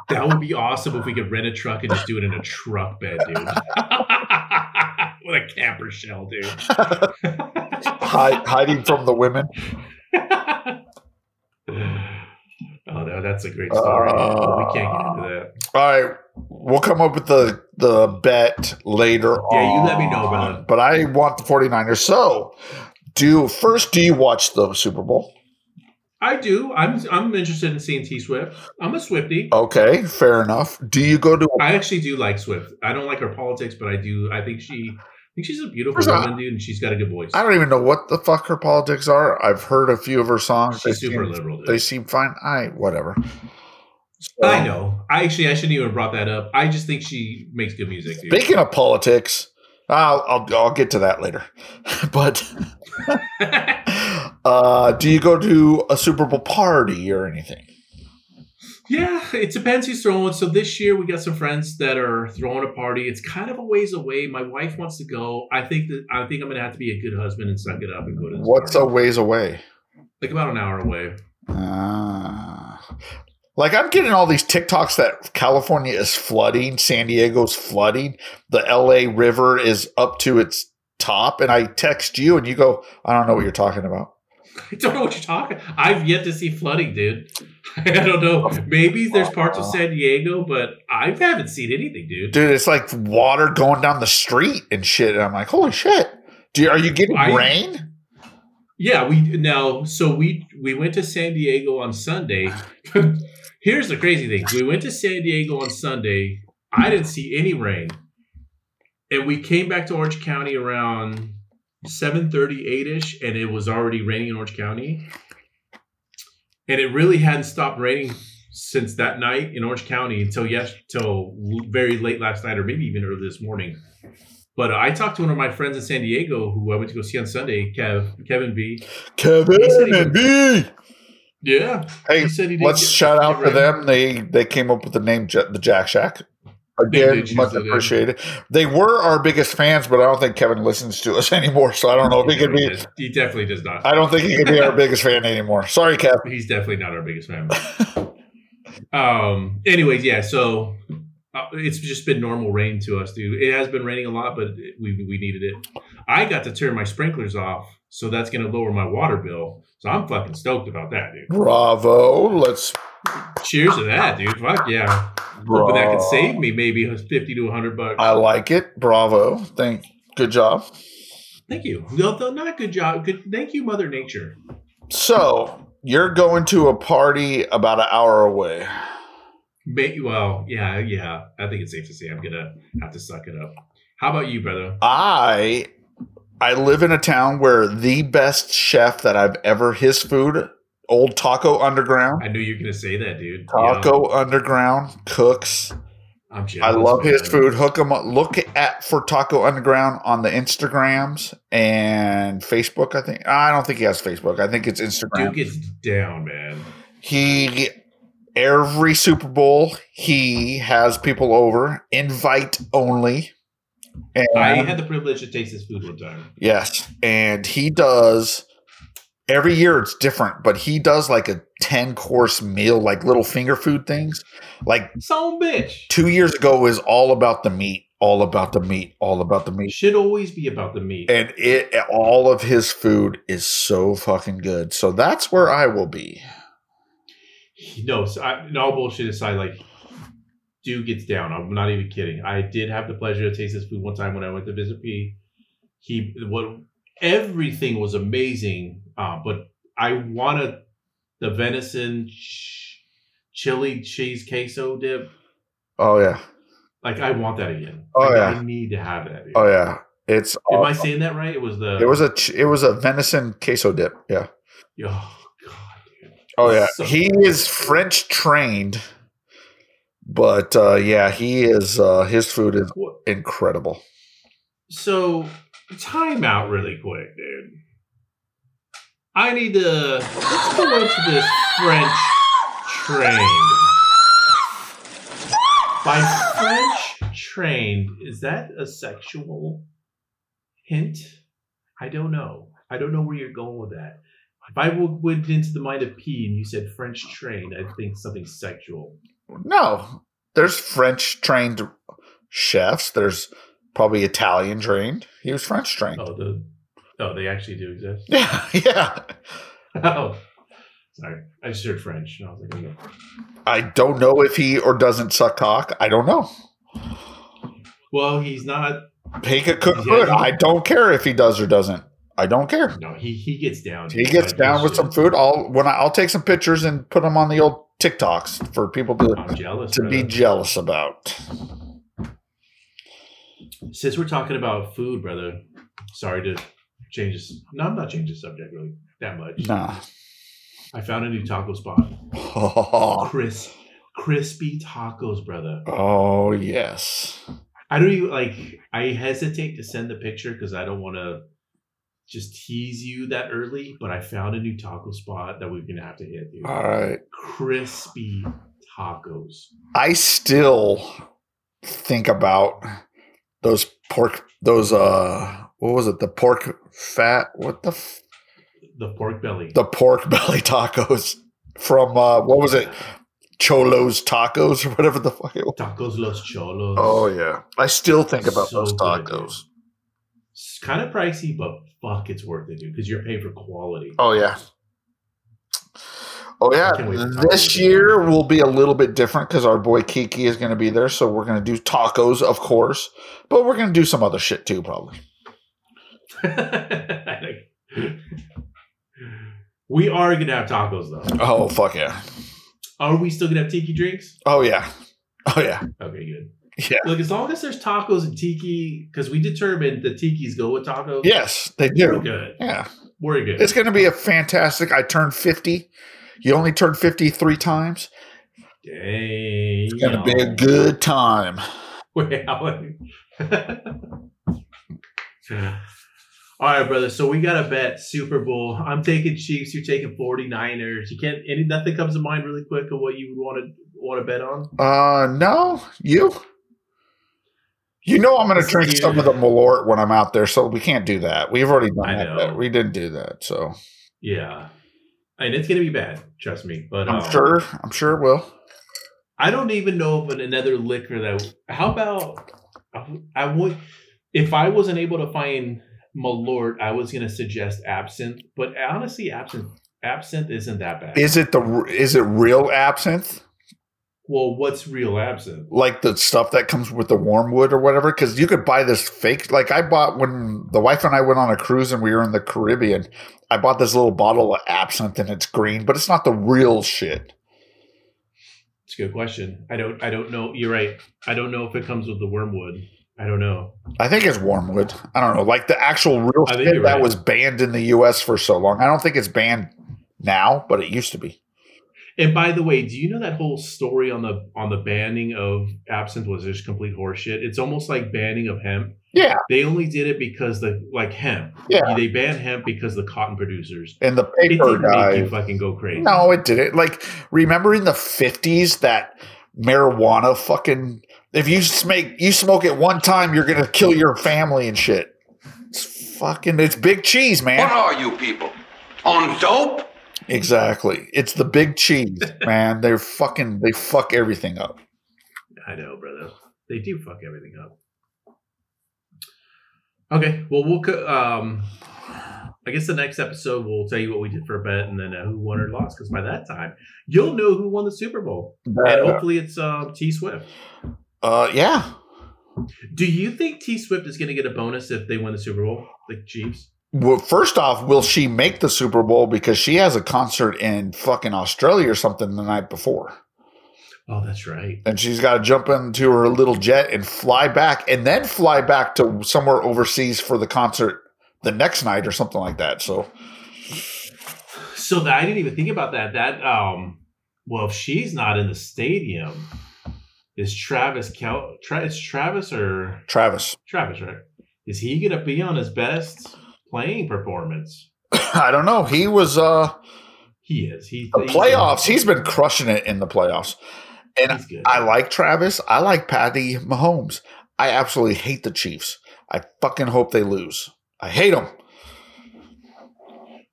that would be awesome if we could rent a truck and just do it in a truck bed, dude. With a camper shell, dude. Hide, hiding from the women. oh no, that's a great story. but we can't get into that. All right, we'll come up with the the bet later. Yeah, you let me on, know, brother. But I want the 49ers. So, do first, do you watch the Super Bowl? I do. I'm I'm interested in seeing T Swift. I'm a Swifty. Okay, fair enough. Do you go to I actually do like Swift. I don't like her politics, but I do. I think she. Think she's a beautiful that? woman, dude, and she's got a good voice. I don't even know what the fuck her politics are. I've heard a few of her songs. She's They super seem- liberal, dude. They seem fine. I whatever. So, I know. I actually I shouldn't even have brought that up. I just think she makes good music, dude. Speaking of politics, I'll I'll, I'll get to that later. but uh, do you go to a Super Bowl party or anything? Yeah, it depends who's throwing. So this year we got some friends that are throwing a party. It's kind of a ways away. My wife wants to go. I think that I think I'm gonna have to be a good husband and suck it up and go to this What's a ways away? like about an hour away. Ah. like I'm getting all these TikToks that California is flooding, San Diego's flooding, the LA River is up to its top, and I text you and you go, I don't know what you're talking about. I don't know what you're talking. I've yet to see flooding, dude. I don't know. Maybe there's parts of San Diego, but I haven't seen anything, dude. Dude, it's like water going down the street and shit. And I'm like, holy shit. Do you, are you getting I- rain? Yeah, we now so we we went to San Diego on Sunday. Here's the crazy thing: we went to San Diego on Sunday. I didn't see any rain, and we came back to Orange County around seven thirty eight ish, and it was already raining in Orange County. And it really hadn't stopped raining since that night in Orange County until yes, till very late last night, or maybe even early this morning. But I talked to one of my friends in San Diego who I went to go see on Sunday, Kev, Kevin B. Kevin He he B. Yeah. Hey, He let's shout out to them. They they came up with the name Ja- the Jack Shack Again, did much choose it. appreciated. They were our biggest fans, but I don't think Kevin listens to us anymore. So I don't know if he could be. He definitely does not. I don't think he could be our biggest fan anymore. Sorry, Kevin. He's definitely not our biggest fan. um. Anyways, yeah. So uh, it's just been normal rain to us, dude. It has been raining a lot, but we we needed it. I got to turn my sprinklers off, so that's going to lower my water bill. So I'm fucking stoked about that, dude. Bravo. Let's. Cheers to that, dude. Fuck yeah. Hoping that could save me maybe fifty to hundred bucks. I like it. Bravo. Thank. Good job. Thank you. No, no, not good job. Good. Thank you, Mother Nature. So you're going to a party about an hour away. May, well, yeah, yeah. I think it's safe to say I'm gonna have to suck it up. How about you, brother? I I live in a town where the best chef that I've ever his food, old Taco Underground. I knew you were gonna say that, dude. Taco Underground cooks. I'm I love his food. Hook him up. Look at for Taco Underground on the Instagrams and Facebook. I think I don't think he has Facebook. I think it's Instagram. Dude gets down, man. He every Super Bowl he has people over, invite only. And I had the privilege to taste his food one time. yes, and he does every year it's different, but he does like a 10 course meal, like little finger food things. Like Some bitch. two years ago was all about the meat, all about the meat, all about the meat. Should always be about the meat. And it all of his food is so fucking good. So that's where I will be. No, so I, no bullshit aside, like, dude gets down. I'm not even kidding. I did have the pleasure to taste his food one time when I went to visit P. He what everything was amazing, uh, but I wanted the venison ch- chili cheese queso dip. Oh yeah. Like I want that again. Oh, Like, yeah. I need to have that. dude. Oh yeah. It's Am I saying that right? It was the it was a ch- it was a venison queso dip. Yeah. Oh god, dude. Oh yeah, So he good. is French trained, but uh, yeah, he is. Uh, his food is incredible. So, time out really quick, dude. I need to let's go into this French train. By French trained, is that a sexual hint? I don't know. I don't know where you're going with that. If I went into the mind of P and you said French trained, I'd think something sexual. No, there's French trained chefs. There's probably Italian trained. He was French trained. Oh, the oh, they actually do exist. Yeah, yeah. Oh, sorry. I just heard French, and I was like. I don't know if he or doesn't suck cock. I don't know. well, he's not. He could cook good. I don't care if he does or doesn't. I don't care. No, he he gets down. He gets down with just- some food. I'll when I, I'll take some pictures and put them on the old TikToks for people to jealous. to be jealous about. Since we're talking about food, brother. Sorry to change this. No, I'm not changing the subject really that much. Nah. I found a new taco spot. Oh, crispy tacos, brother. oh yes. I don't even like. I hesitate to send the picture because I don't want to just tease you that early. But I found a new taco spot that we're gonna have to hit, dude. All right. Crispy tacos. I still think about those pork those uh what was it? The pork fat what the f- The pork belly. the pork belly tacos from uh what was it? Cholos tacos or whatever the fuck it was. Tacos Los Cholos. Oh yeah. I still think about So those good, tacos. It's kind of pricey, but fuck, it's worth it, dude, because you're paying for quality. Oh yeah. Oh yeah. I can't wait for This tacos. year will be a little bit different because our boy Kiki is going to be there, so we're going to do tacos, of course, but we're going to do some other shit too, probably. we are gonna have tacos though. Oh fuck yeah! Are we still gonna have tiki drinks? Oh yeah! Oh yeah! Okay, good. Yeah. Look, as long as there's tacos and tiki, because we determined the tikis go with tacos. Yes, they we're do. good. Yeah, We're good. it's going to be a fantastic. I turned fifty. You only turned fifty three times. Dang. It's going to be a good time. How- All right, brother. So we got a bet Super Bowl. I'm taking Chiefs. You're taking 49ers. You can't. Any nothing comes to mind really quick of what you would want to want to bet on. Uh, no, you. You know I'm going to drink some of the Malort when I'm out there, so we can't do that. We've already done that. We didn't do that, so Yeah, and it's gonna be bad. Trust me. But I'm um, sure. I'm sure it will. I don't even know of another liquor that. How about I would if I wasn't able to find Malort, I was gonna suggest absinthe. But honestly, absinthe absinthe isn't that bad. Is it the? Is it real absinthe? Well, what's real absinthe? like the stuff that comes with the wormwood or whatever because you could buy this fake like i bought when the wife and i went on a cruise and we were in the caribbean i bought this little bottle of absinthe and it's green but it's not the real shit It's a good question. I don't. I don't know. You're right. I don't know if it comes with the wormwood. I don't know. i think it's wormwood i don't know like the actual real shit that right. was banned in the us for so long i don't think it's banned now but it used to be And by the way, do you know that whole story on the on the banning of absinthe was just complete horseshit? It's almost like banning of hemp. yeah They only did it because the like hemp. Yeah. They banned hemp because the cotton producers. and the paper didn't make you guy fucking go crazy. no it didn't like remember in the 50s that marijuana fucking if you smoke you smoke it one time you're gonna kill your family and shit it's fucking it's big cheese man What are you people? On dope? Exactly. It's the big cheese, man. They're fucking they fuck everything up. I know, brother. They do fuck everything up. Okay, well, we'll co- um, I guess the next episode we'll tell you what we did for a bet and then uh, who won or lost. Because by that time, you'll know who won the Super Bowl, and hopefully it's uh, T Swift. Uh yeah. Do you think T Swift is going to get a bonus if they win the Super Bowl, the Chiefs? Well, first off, will she make the Super Bowl because she has a concert in fucking Australia or something the night before? Oh, that's right. And she's got to jump into her little jet and fly back and then fly back to somewhere overseas for the concert the next night or something like that. So, So that, I didn't even think about that. That um, well, if she's not in the stadium, is Travis Kel? Tra- is Travis or Travis, Travis, right? Is he going to be on his best playing performance? I don't know. He was uh He is. He the playoffs. He's been crushing it in the playoffs. And I like Travis. I like Patty Mahomes. I absolutely hate the Chiefs. I fucking hope they lose. I hate them.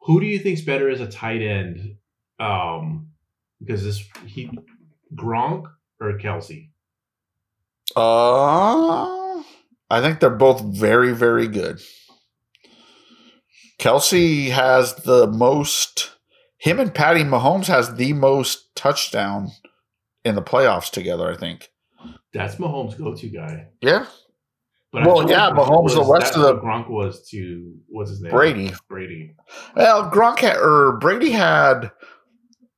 Who do you think's better as a tight end? Um, because this he Gronk or Kelce? Uh, I think they're both very, very good. Kelce has the most. Him and Patty Mahomes has the most touchdown in the playoffs together. I think. That's Mahomes' go-to guy. Yeah, But Well, yeah, Mahomes, the was- rest of the- Gronk was to what's his name? Brady. Brady. Well, Gronk had, or Brady had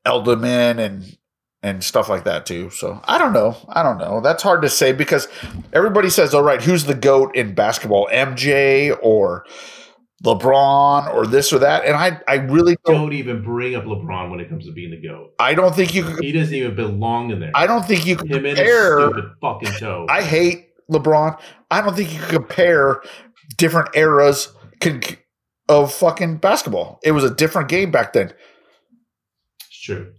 Edelman and and stuff like that too. So I don't know. I don't know. That's hard to say because everybody says, "All right, who's the goat in basketball? MJ or LeBron or this or that?" And I I really don't. Don't even bring up LeBron when it comes to being the goat. I don't think you could. He doesn't even belong in there. I don't think you can Him and his compare. stupid fucking toe. I hate LeBron. I don't think you can compare different eras of fucking basketball. It was a different game back then. It's true.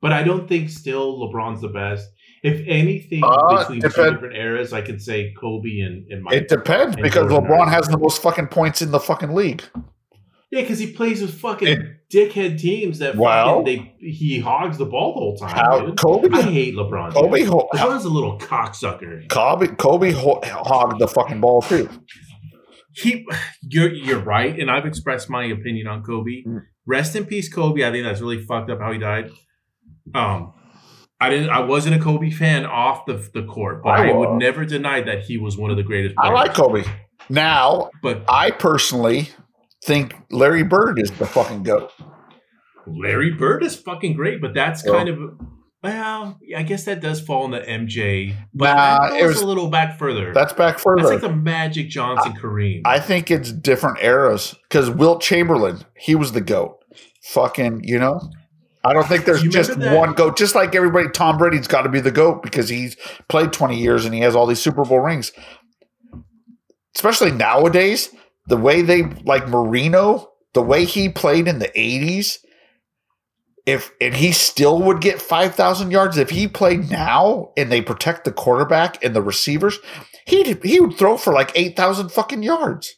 But I don't think still LeBron's the best. If anything, Uh, between two different eras, I could say Kobe and, and Mike. It depends And because Jordan LeBron has the most fucking points in the fucking league. yeah, because he plays with fucking It- dickhead teams that Well- fucking they he hogs the ball the whole time. How dude. Kobe? I hate LeBron. Kobe, dude. ho- LeBron's a little cocksucker. Kobe, Kobe ho- hogged the fucking ball too. He, you're you're right, and I've expressed my opinion on Kobe. Mm. Rest in peace, Kobe. I think that's really fucked up how he died. Um, I didn't. I wasn't a Kobe fan off the the court, but I I, would never deny that he was one of the greatest. Players. I like Kobe. Now, but I personally think Larry Bird is the fucking goat. Larry Bird is fucking great. But that's Yeah. kind of well, I guess that does fall in the MJ, but Nah, it goes was- a little back further. That's back further. That's like the Magic Johnson Kareem. I think it's different eras because Wilt Chamberlain, he was the goat. Fucking, you know. I don't think there's just one goat. Just like everybody, Tom Brady's got to be the goat because he's played 20 years and he has all these Super Bowl rings. Especially nowadays, the way they like Marino, the way he played in the 80s, if and he still would get 5,000 yards if he played now and they protect the quarterback and the receivers, He he would throw for like eight thousand fucking yards.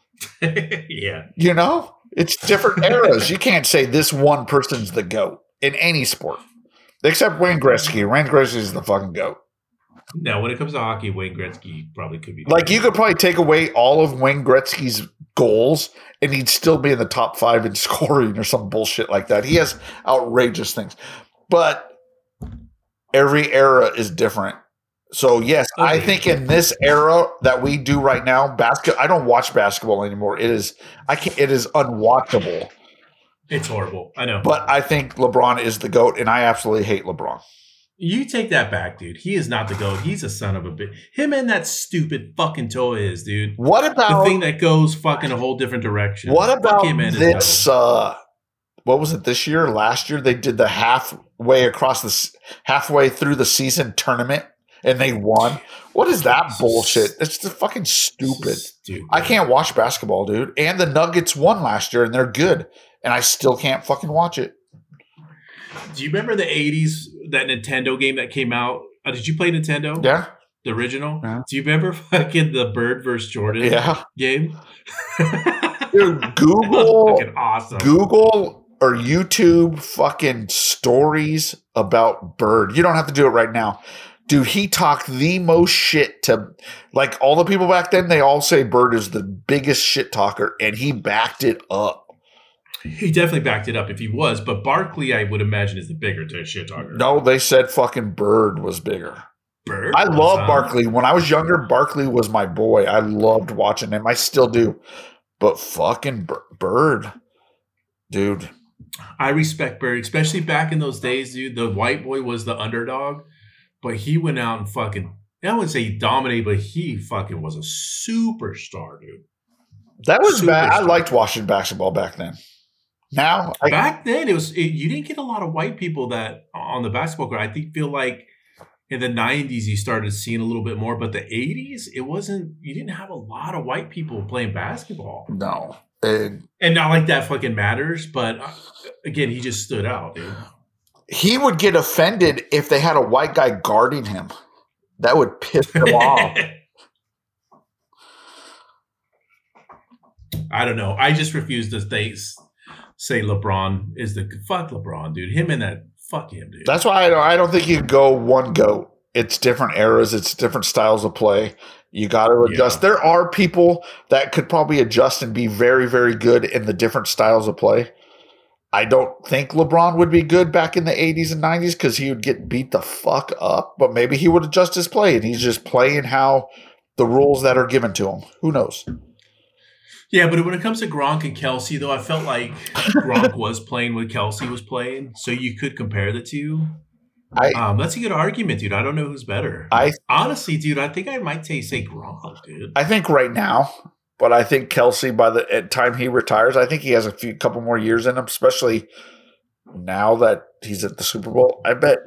yeah. You know, it's different eras. You can't say this one person's the goat in any sport, except Wayne Gretzky. Wayne Gretzky is the fucking goat. Now, when it comes to hockey, Wayne Gretzky probably could be Like you could probably take away all of Wayne Gretzky's goals, and he'd still be in the top five in scoring or some bullshit like that. He has outrageous things, but every era is different. So yes, I think in this era that we do right now, basket. I don't watch basketball anymore. It is I can It is unwatchable. It's horrible. I know. But I think LeBron is the goat, and I absolutely hate LeBron. You take that back, dude. He is not the goat. He's a son of a bitch. Him and that stupid fucking toy is, dude. What about The thing that goes fucking a whole different direction. What about him this? Uh, what was it this year? Last year they did the halfway across the halfway through the season tournament and they won. What is that bullshit? It's just fucking stupid. Stupid. I can't watch basketball, dude. And the Nuggets won last year and they're good, and I still can't fucking watch it. Do you remember the '80s that Nintendo game that came out? Uh, did you play Nintendo? Yeah, The original. Yeah. Do you remember fucking the Bird versus Jordan yeah, game? dude. Google fucking awesome. Google or YouTube fucking stories about Bird. You don't have to do it right now. Dude, he talked the most shit to like all the people back then, they all say Bird is the biggest shit talker, and he backed it up. He definitely backed it up if he was, but Barkley, I would imagine, is the bigger shit talker. No, they said fucking Bird was bigger. Bird. I love? Barkley. When I was younger, Barkley was my boy. I loved watching him. I still do. But fucking Bird, dude. I respect Bird, especially back in those days, dude. The white boy was the underdog, but he went out and fucking. I wouldn't say he dominated, but he fucking was a superstar, dude. That was bad. I liked watching basketball back then. Now, I, Back then, it was it, you didn't get a lot of white people that on the basketball court. I think feel like in the '90s you started seeing a little bit more, but the '80s it wasn't. You didn't have a lot of white people playing basketball, no. And and not like that fucking matters. But uh, again, he just stood out, dude. He would get offended if they had a white guy guarding him. That would piss him off. I don't know. I just refuse to say, say LeBron is the fuck LeBron, dude. Him and that fuck him, dude. That's why I don't, I don't think you go one goat. It's different eras. It's different styles of play. You got to adjust. Yeah. There are people that could probably adjust and be very, very good in the different styles of play. I don't think LeBron would be good back in the 80s and 90s because he would get beat the fuck up, but maybe he would adjust his play and he's just playing how the rules that are given to him. Who knows? yeah, but when it comes to Gronk and Kelce, though, I felt like Gronk was playing when Kelce was playing, so you could compare the two. I- um, that's a good argument, dude. I don't know who's better. I Honestly, dude, I think I might say say Gronk, dude. I think right now, but I think Kelce by the at time he retires, I think he has a few couple more years in him, especially now that he's at the Super Bowl. I bet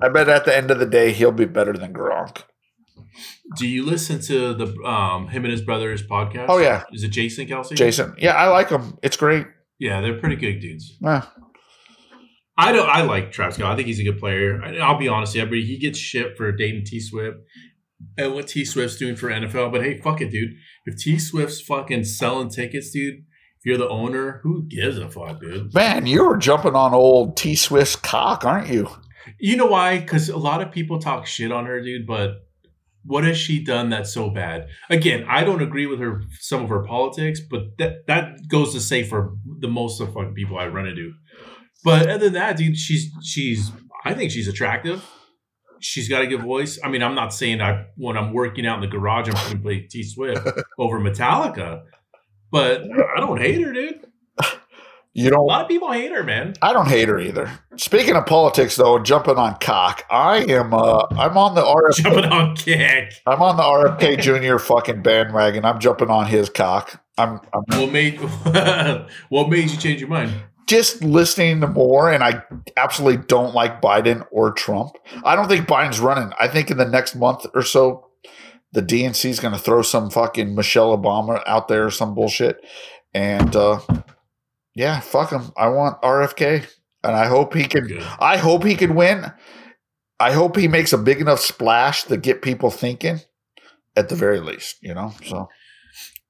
I bet at the end of the day he'll be better than Gronk. Do you listen to the um him and his brother's podcast? Oh, yeah. is it Jason Kelce? Jason. Yeah, I like him. It's great. Yeah, they're pretty good dudes. Eh, I don't. I like Travis Scott. I think he's a good player. I, I'll be honest, everybody. He gets shit for dating T Swift and what T Swift's doing for NFL. But hey, fuck it, dude. If T Swift's fucking selling tickets, dude, if you're the owner, who gives a fuck, dude? man, you were jumping on old T Swift's cock, aren't you? You know why? Because a lot of people talk shit on her, dude. But what has she done that's so bad? Again, I don't agree with her some of her politics, but that that goes to say for the most of fucking people I run into. But other than that, dude, she's she's I think she's attractive. She's got a good voice. I mean, I'm not saying I when I'm working out in the garage, I'm going to play T Swift over Metallica, but I don't hate her, dude. You know, A lot of people hate her, man. I don't hate her either. Speaking of politics though, jumping on cock, I am uh I'm on the RFK Jumping on kick. I'm on the RFK Jr. fucking bandwagon. I'm jumping on his cock. I'm I'm What made what made you change your mind? Just listening to more, and I absolutely don't like Biden or Trump. I don't think Biden's running. I think in the next month or so, the DNC is going to throw some fucking Michelle Obama out there or some bullshit. And uh, yeah, fuck him. I want RFK, and I hope he can. Good. I hope he can win. I hope he makes a big enough splash to get people thinking. at the very least. You know, so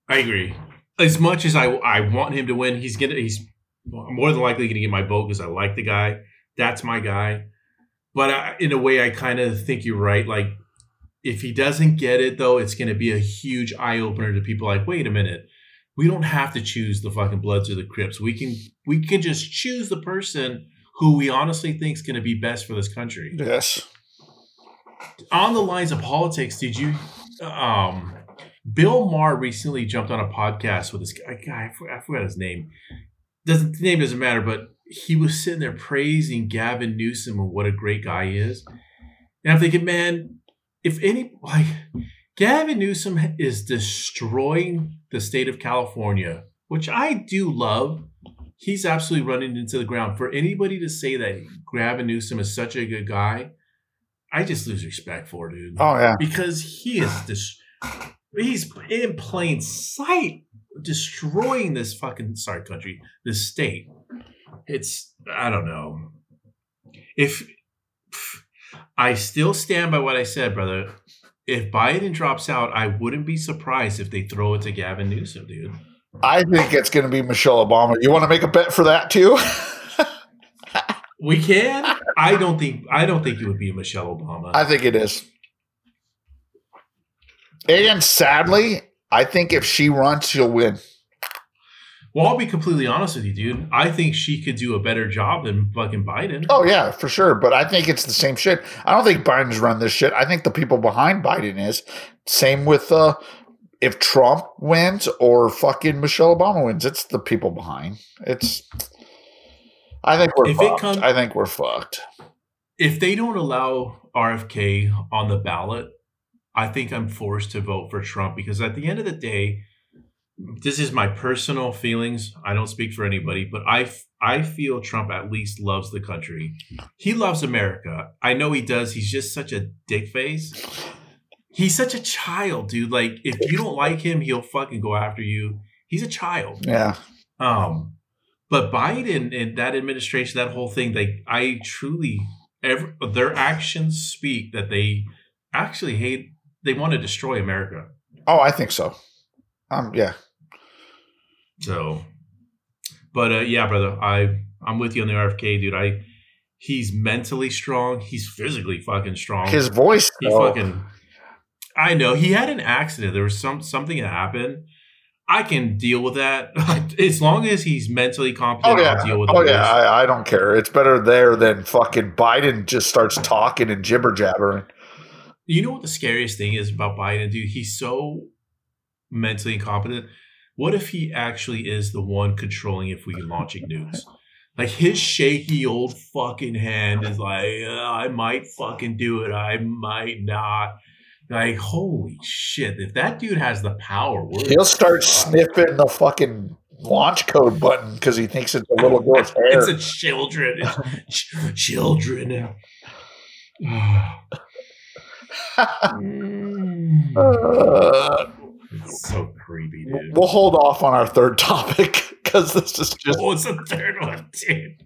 I agree. As much as I I want him to win, he's gonna he's more than likely gonna get my vote because I like the guy. That's my guy. But I, in a way, I kind of think you're right. Like if he doesn't get it though, it's gonna be a huge eye opener to people. Like, wait a minute, we don't have to choose the fucking Bloods or the Crips. We can we can just choose the person who we honestly think is gonna be best for this country yes, on the lines of politics, did you? Um, Bill Maher recently jumped on a podcast with this guy. guy I, forgot, I forgot his name. Doesn't the name doesn't matter, but he was sitting there praising Gavin Newsom and what a great guy he is. And I'm thinking, man, if any like Gavin Newsom is destroying the state of California, which I do love. He's absolutely running into the ground. For anybody to say that Gavin Newsom is such a good guy, I just lose respect for, dude. oh yeah, Because he is dis- he's in plain sight destroying this fucking sorry country, this state. It's I don't know. If I still stand by what I said, brother. If Biden drops out, I wouldn't be surprised if they throw it to Gavin Newsom, dude. I think it's going to be Michelle Obama. You want to make a bet for that too? We can. I don't think. I don't think it would be Michelle Obama. I think it is. And sadly, I think if she runs, she'll win. well, I'll be completely honest with you, dude. I think she could do a better job than fucking Biden. Oh yeah, for sure. But I think it's the same shit. I don't think Biden's run this shit. I think the people behind Biden is. Same with uh if Trump wins or fucking Michelle Obama wins, it's the people behind. It's I think we're If it fucked. come- I think we're fucked. if they don't allow RFK on the ballot, I think I'm forced to vote for Trump because at the end of the day, this is my personal feelings. I don't speak for anybody, but I f- I feel Trump at least loves the country. He loves America. I know he does. He's just such a dick face. He's such a child, dude. Like if you don't like him, he'll fucking go after you. He's a child. Yeah. Um, but Biden and that administration, that whole thing, like I truly, ever their actions speak that they actually hate. They want to destroy America. Oh, I think so. Um yeah. So, but uh, yeah, brother, I I'm with you on the RFK, dude. I he's mentally strong. He's physically fucking strong. His voice he though, fucking. I know he had an accident. There was some something that happened. I can deal with that as long as he's mentally competent. Oh yeah, I'll deal with oh yeah. I, I don't care. It's better there than fucking Biden just starts talking and jibber jabbering. You know what the scariest thing is about Biden, dude? He's so mentally incompetent. What if he actually is the one controlling if we can launching nukes? Like his shaky old fucking hand is like, "Uh, I might fucking do it. I might not. Like, holy shit! If that dude has the power, He'll start sniffing the fucking launch code button because he thinks it's a little girl's hair. It's a children. It's ch- children. Mm. Uh, It's so creepy, dude. we'll hold off on our third topic because this is just. What's the third one, dude?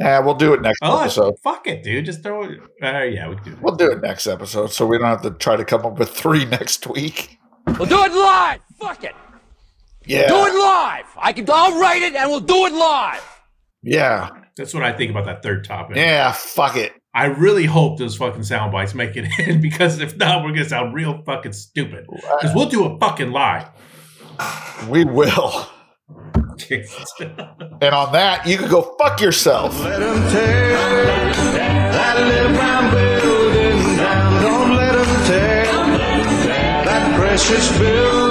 Yeah, we'll do it next Oh, episode. fuck it, dude. Just throw it. Uh, yeah, we can do it. We'll do it next episode, so we don't have to try to come up with three next week. We'll do it live. Fuck it. Yeah, Do it live. I can. I'll write it, and we'll do it live. yeah, That's what I think about that third topic. yeah. Fuck it. I really hope those fucking sound bites make it in because if not, we're gonna sound real fucking stupid. Because we'll do a fucking lie. We will. And on that, you can go fuck yourself. Let 'em tear that little brown building down. Don't let 'em tear that precious building